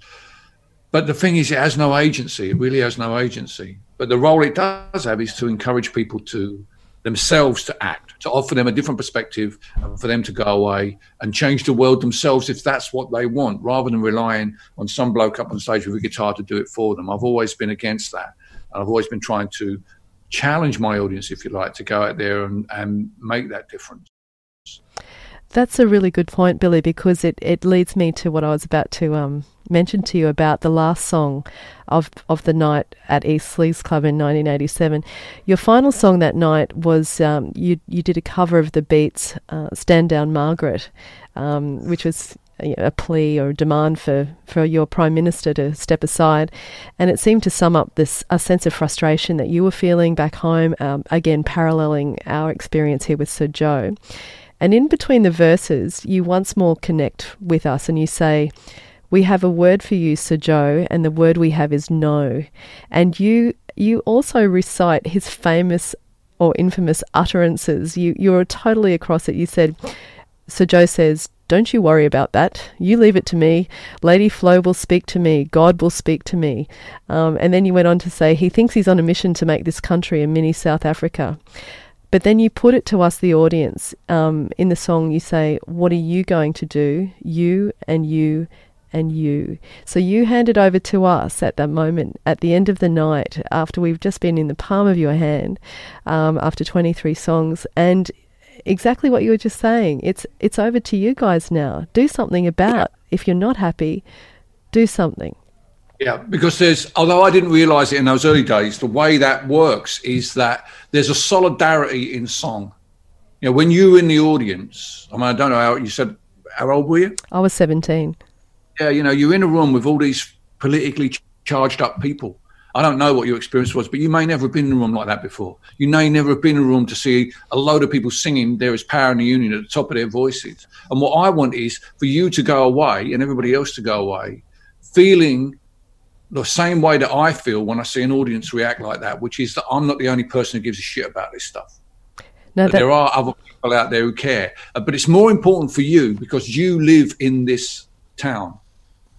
But the thing is, it has no agency. It really has no agency. But the role it does have is to encourage people to themselves to act, to offer them a different perspective, for them to go away and change the world themselves if that's what they want, rather than relying on some bloke up on stage with a guitar to do it for them. I've always been against that. And I've always been trying to challenge my audience, if you like, to go out there and, and make that difference. That's a really good point, Billy, because it, it leads me to what I was about to um, mention to you about the last song of of the night at East Sleaze Club in 1987. Your final song that night was um, you you did a cover of the Beats' uh, "Stand Down, Margaret," um, which was a plea or a demand for, for your prime minister to step aside, and it seemed to sum up this a sense of frustration that you were feeling back home. Um, again, paralleling our experience here with Sir Joh, and in between the verses, you once more connect with us, and you say, "We have a word for you, Sir Joh, and the word we have is no." And you you also recite his famous or infamous utterances. You you're totally across it. You said. Sir Joh says, don't you worry about that. You leave it to me. Lady Flo will speak to me. God will speak to me. Um, and then you went on to say he thinks he's on a mission to make this country a mini South Africa. But then you put it to us, the audience. Um, in the song, you say, What are you going to do? You and you and you. So you hand it over to us at that moment, at the end of the night, after we've just been in the palm of your hand, um, after 23 songs. And exactly what you were just saying. It's it's over to you guys now. Do something about. If you're not happy, do something. Yeah, because there's although I didn't realise it in those early days, the way that works is that there's a solidarity in song. You know, when you're in the audience, I mean, I don't know how you said. How old were you? I was 17. Yeah, you know, you're in a room with all these politically charged up people I don't know what your experience was, but you may never have been in a room like that before. You may never have been in a room to see a load of people singing "There Is Power in the Union" at the top of their voices. And what I want is for you to go away and everybody else to go away, feeling the same way that I feel when I see an audience react like that, which is that I'm not the only person who gives a shit about this stuff. No, that- there are other people out there who care, uh, but it's more important for you because you live in this town.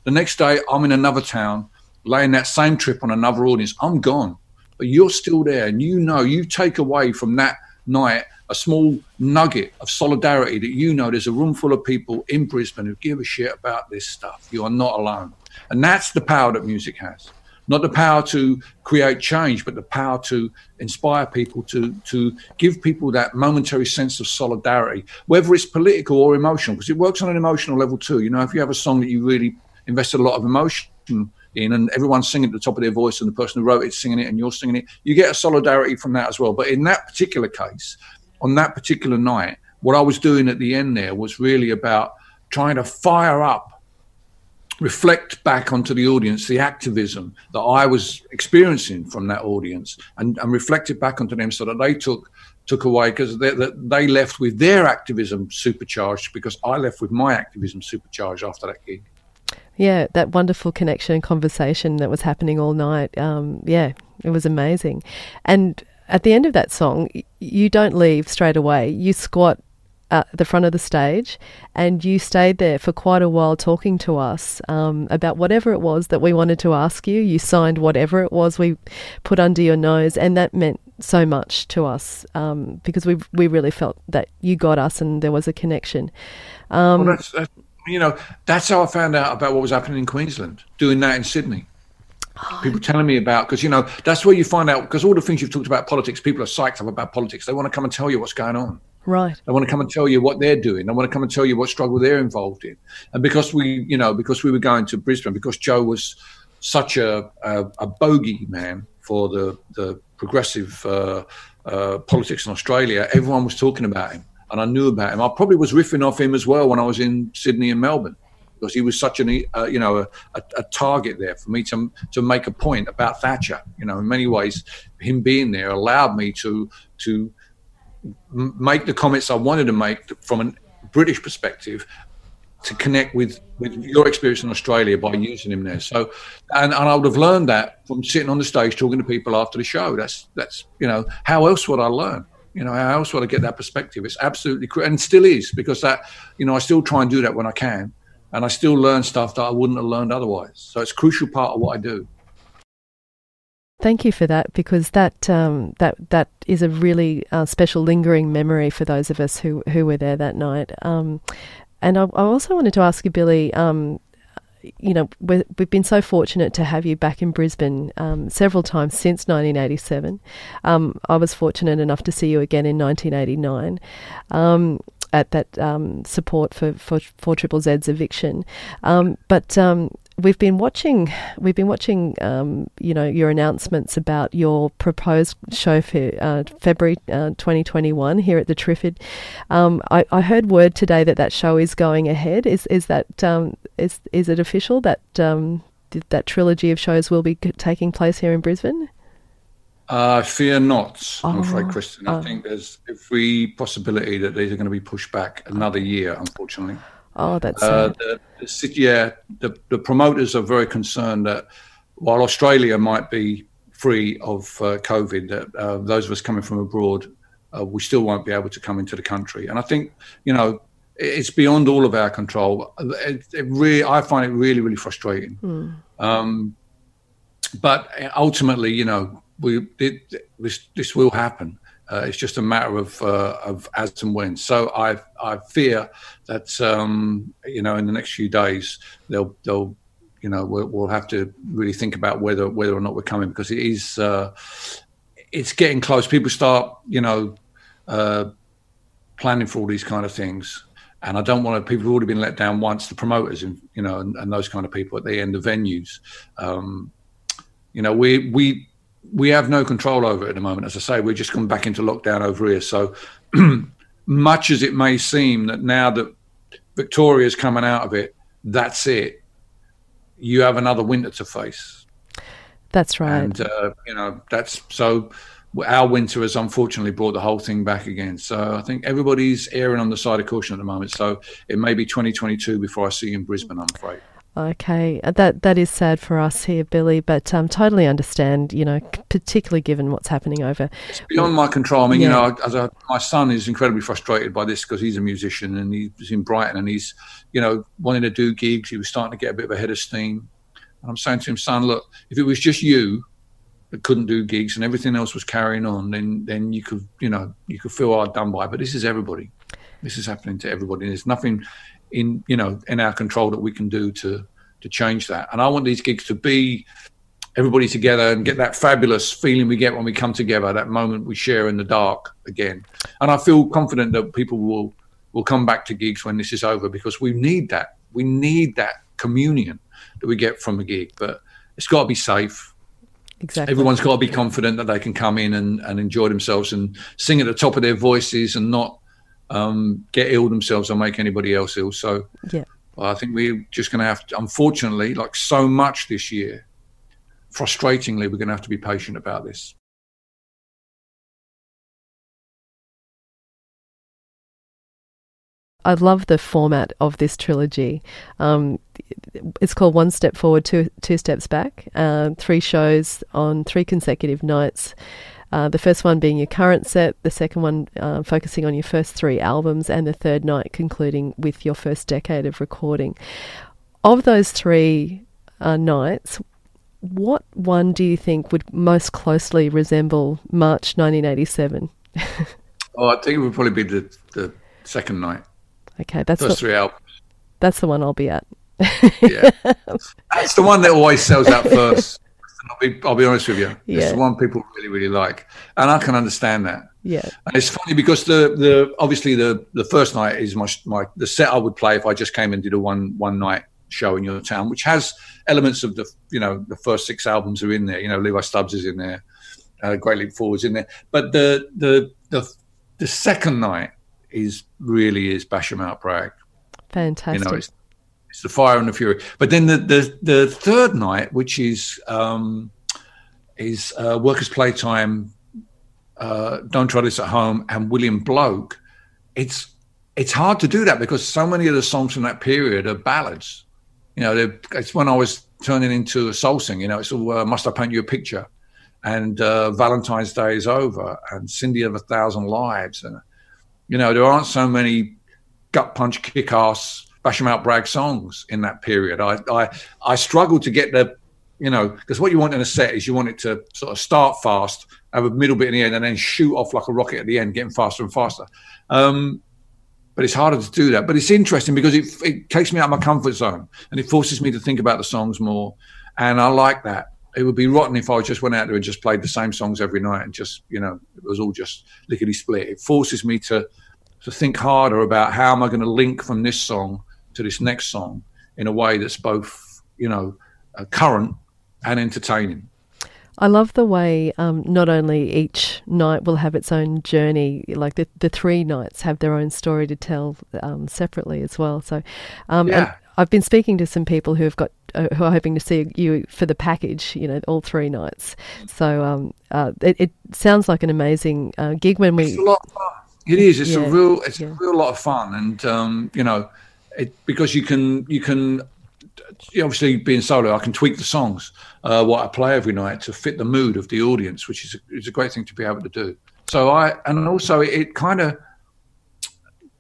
The next day, I'm in another town laying that same trip on another audience, I'm gone. But you're still there, and you know you take away from that night a small nugget of solidarity that you know there's a room full of people in Brisbane who give a shit about this stuff. You are not alone. And that's the power that music has. Not the power to create change, but the power to inspire people, to, to give people that momentary sense of solidarity, whether it's political or emotional, because it works on an emotional level too. You know, if you have a song that you really invested a lot of emotion in and everyone's singing at the top of their voice and the person who wrote it singing it and you're singing it you get a solidarity from that as well but in that particular case on that particular night what i was doing at the end there was really about trying to fire up reflect back onto the audience the activism that i was experiencing from that audience and, and reflect it back onto them so that they took took away because they, they left with their activism supercharged because i left with my activism supercharged after that gig yeah, that wonderful connection and conversation that was happening all night. Um, yeah, it was amazing. And at the end of that song, you don't leave straight away. You squat at the front of the stage and you stayed there for quite a while talking to us um, about whatever it was that we wanted to ask you. You signed whatever it was we put under your nose, and that meant so much to us um, because we we really felt that you got us and there was a connection. Um, well, that's, that's you know, that's how I found out about what was happening in Queensland, doing that in Sydney. People telling me about, because, you know, that's where you find out, because all the things you've talked about politics, people are psyched up about politics. They want to come and tell you what's going on. Right. They want to come and tell you what they're doing. They want to come and tell you what struggle they're involved in. And because we, you know, because we were going to Brisbane, because Joh was such a, a, a bogey man for the, the progressive uh, uh, politics in Australia, everyone was talking about him and I knew about him. I probably was riffing off him as well when I was in Sydney and Melbourne because he was such an uh, you know a, a, a, target there for me to to make a point about Thatcher. You know, in many ways, him being there allowed me to to make the comments I wanted to make from a British perspective to connect with, with your experience in Australia by using him there. So, and, and I would have learned that from sitting on the stage talking to people after the show. That's that's you know how else would I learn? You know, how else would I get that perspective. It's absolutely and still is because that, you know, I still try and do that when I can, and I still learn stuff that I wouldn't have learned otherwise. So it's a crucial part of what I do. Thank you for that because that um, that that is a really uh, special lingering memory for those of us who who were there that night. Um, and I, I, also wanted to ask you, Billy. Um, you know, we have been so fortunate to have you back in Brisbane um, several times since 1987. Um, I was fortunate enough to see you again in 1989 um, at that support for, for, Triple Z's eviction. But we've been watching we've been watching um, you know your announcements about your proposed show for uh, February uh, 2021 here at the Triffid. Um, I, I, heard word today that that show is going ahead. Is is that um, is is it official that um, that trilogy of shows will be taking place here in Brisbane? Uh, fear not, I'm afraid, Oh, Kristen. I oh. think there's every possibility that these are going to be pushed back another year, unfortunately. Oh, that's Uh, the, the, yeah, the, the promoters are very concerned that while Australia might be free of uh, COVID, that uh, those of us coming from abroad, uh, we still won't be able to come into the country. And I think, you know, it's beyond all of our control. It, it really, I find it really, really frustrating. Um, but ultimately, you know, we it, this this will happen. Uh, it's just a matter of uh, of as and when. So I I fear that um, you know in the next few days they'll they'll you know we'll, we'll have to really think about whether whether or not we're coming because it is uh, it's getting close. People start you know uh, planning for all these kind of things. And I don't want to. People have already been let down once. The promoters, and you know, and, and those kind of people at the end of venues. Um, you know, we we we have no control over it at the moment. As I say, we're just coming back into lockdown over here. So much as it may seem that now that Victoria's coming out of it, that's it. You have another winter to face, that's right. and uh, you know that's so. Our winter has unfortunately brought the whole thing back again. So I think everybody's erring on the side of caution at the moment. So it may be 2022 before I see you in Brisbane. I'm afraid. Okay, uh, that that is sad for us here, Billy, but um, totally understand. You know, particularly given what's happening over. beyond my control. I mean, you know, as a, my son is incredibly frustrated by this because he's a musician and he's in Brighton and he's, you know, wanting to do gigs. He was starting to get a bit of a head of steam. And I'm saying to him, son, look, if it was just you that couldn't do gigs and everything else was carrying on, then then you could, you know, you could feel hard done by. But this is everybody. This is happening to everybody. There's nothing in, you know, in our control that we can do to to change that. And I want these gigs to be everybody together and get that fabulous feeling we get when we come together, that moment we share in the dark again. And I feel confident that people will will come back to gigs when this is over because we need that. We need that communion that we get from a gig. But it's got to be safe. Exactly. Everyone's got to be confident that they can come in and, and enjoy themselves and sing at the top of their voices and not um, get ill themselves or make anybody else ill. So Yeah. I think we're just going to have to, unfortunately, like so much this year, frustratingly, we're going to have to be patient about this. I love the format of this trilogy. Um, it's called One Step Forward, Two, two Steps Back. Uh, three shows on three consecutive nights. Uh, the first one being your current set, the second one uh, focusing on your first three albums, and the third night concluding with your first decade of recording. Of those three uh, nights, what one do you think would most closely resemble March 1987? Oh, I think it would probably be the, the second night, Okay, that's first the, three albums. that's the one I'll be at. Yeah, that's the one that always sells out first. I'll be, I'll be honest with you. It's the one people really, really like, and I can understand that. Yeah. And it's funny because the the obviously the the first night is my my the set I would play if I just came and did a one one night show in your town, which has elements of the you know the first six albums are in there. You know, Levi Stubbs is in there, uh, Great Leap Forward's in there, but the the the the second night is really is Bash 'em Out Bragg. You Fantastic. know, it's it's the fire and the fury. But then the the, the third night, which is um, is uh, Workers' Playtime, uh, Don't Try This at Home, and William Bloke. It's it's hard to do that because so many of the songs from that period are ballads. You know, it's when I was turning into a soul singer. You know, it's all uh, "Must I Paint You a Picture," and uh, "Valentine's Day is Over," and "Cindy of a Thousand Lives," and you know, there aren't so many gut punch, kick ass, bash 'em out, Bragg songs in that period. I I I struggled to get the, you know, because what you want in a set is you want it to sort of start fast, have a middle bit in the end, and then shoot off like a rocket at the end, getting faster and faster. Um, but it's harder to do that. But it's interesting because it, it takes me out of my comfort zone and it forces me to think about the songs more. And I like that. It would be rotten if I just went out there and just played the same songs every night and just, you know, it was all just lickety split. It forces me to to think harder about how am I going to link from this song to this next song in a way that's both, you know, uh, current and entertaining. I love the way um, not only each night will have its own journey, like the, the three nights have their own story to tell um, separately as well. So, um, Yeah. I've been speaking to some people who have got uh, who are hoping to see you for the package, you know, all three nights. So um, uh, it, it sounds like an amazing uh, gig when we. It's a lot of fun. It is. It's Yeah, a real. It's yeah. a real lot of fun, and um, you know, it because you can you can obviously being solo, I can tweak the songs uh, what I play every night to fit the mood of the audience, which is a, is a great thing to be able to do. So I and also it, it kind of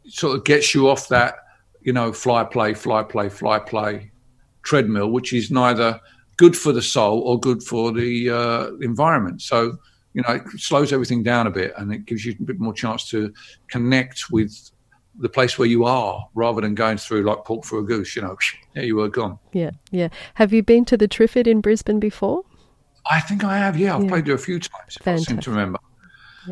sort of gets you off that you know fly play fly play fly play treadmill, which is neither good for the soul or good for the uh, environment. So you know, it slows everything down a bit and it gives you a bit more chance to connect with the place where you are rather than going through like pork for a goose, you know, there you were gone. Yeah, yeah. Have you been to the Triffid in Brisbane before? I think I have, yeah. I've Yeah. played there a few times, if I seem to remember.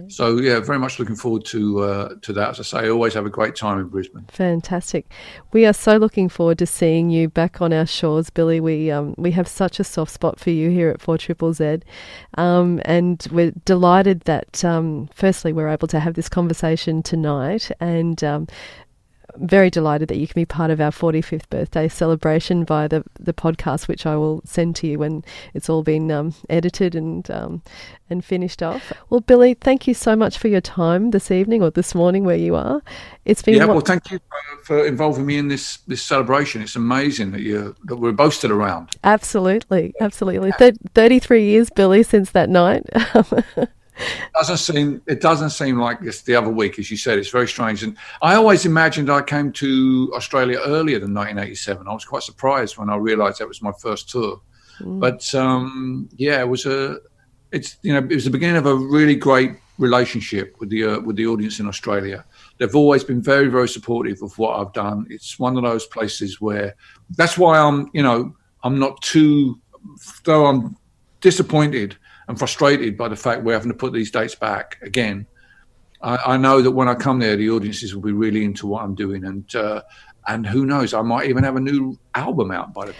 So, yeah, very much looking forward to uh, to that. As I say, I always have a great time in Brisbane. Fantastic. We are so looking forward to seeing you back on our shores, Billy. We um, we have such a soft spot for you here at Four Triple Z, um, and we're delighted that um, firstly we're able to have this conversation tonight, and um, very delighted that you can be part of our 45th birthday celebration via the the podcast, which I will send to you when it's all been um, edited and um, and finished off. Well, Billy, thank you so much for your time this evening or this morning where you are. It's been Yeah, well, thank you for, for involving me in this this celebration. It's amazing that you that we're both still around. Absolutely, absolutely. Thir- Thirty-three years, Billy, since that night. doesn't seem it doesn't seem like it's the other week, as you said. It's very strange, and I always imagined I came to Australia earlier than 1987. I was quite surprised when I realised that was my first tour. But um, yeah, it was a it's you know it was the beginning of a really great relationship with the uh, with the audience in Australia. They've always been very very supportive of what I've done. It's one of those places where that's why I'm you know I'm not too though I'm disappointed and frustrated by the fact we're having to put these dates back again. I, I know that when I come there, the audiences will be really into what I'm doing, and uh, and who knows, I might even have a new album out by the.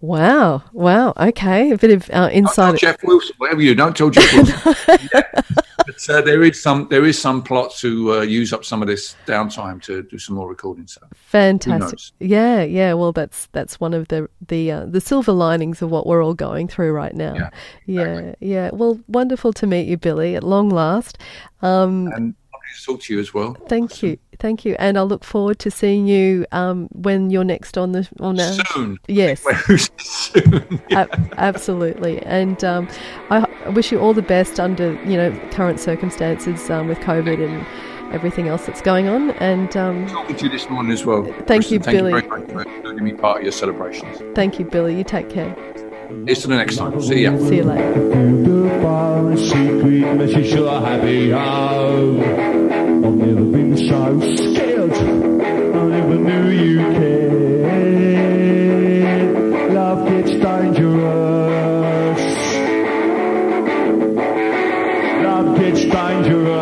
wow, wow. Okay, a bit of uh, insight. Jeff Wilson, whatever you don't tell Jeff Wilson. But uh, there is some there is some plot to uh, use up some of this downtime to do some more recording. So Fantastic. Yeah, yeah. Well, that's that's one of the the uh, the silver linings of what we're all going through right now. Yeah, yeah, yeah. Well, wonderful to meet you, Billy, at long last. Um, and lovely to talk to you as well. thank you, thank you, and I look forward to seeing you um, when you're next on the on our Soon, Yes. soon. Ab- absolutely. And um, I h- I wish you all the best under you know current circumstances um, with COVID and everything else that's going on. And um, Talking to you this morning as well. Thank you, Thank Billy. you very much for letting me part of your celebrations. thank you, Billy. You take care. It's to the next time. See ya. See you later. Been so scared. I never knew you cared. Love gets dangerous. Love gets dangerous.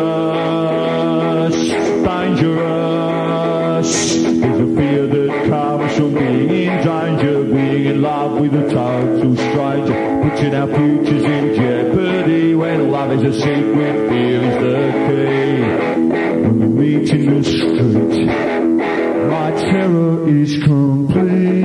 Dangerous. There's a fear that comes from being in danger, being in love with a total stranger, putting our futures in jeopardy when love is a secret, fear in the street, my terror is complete.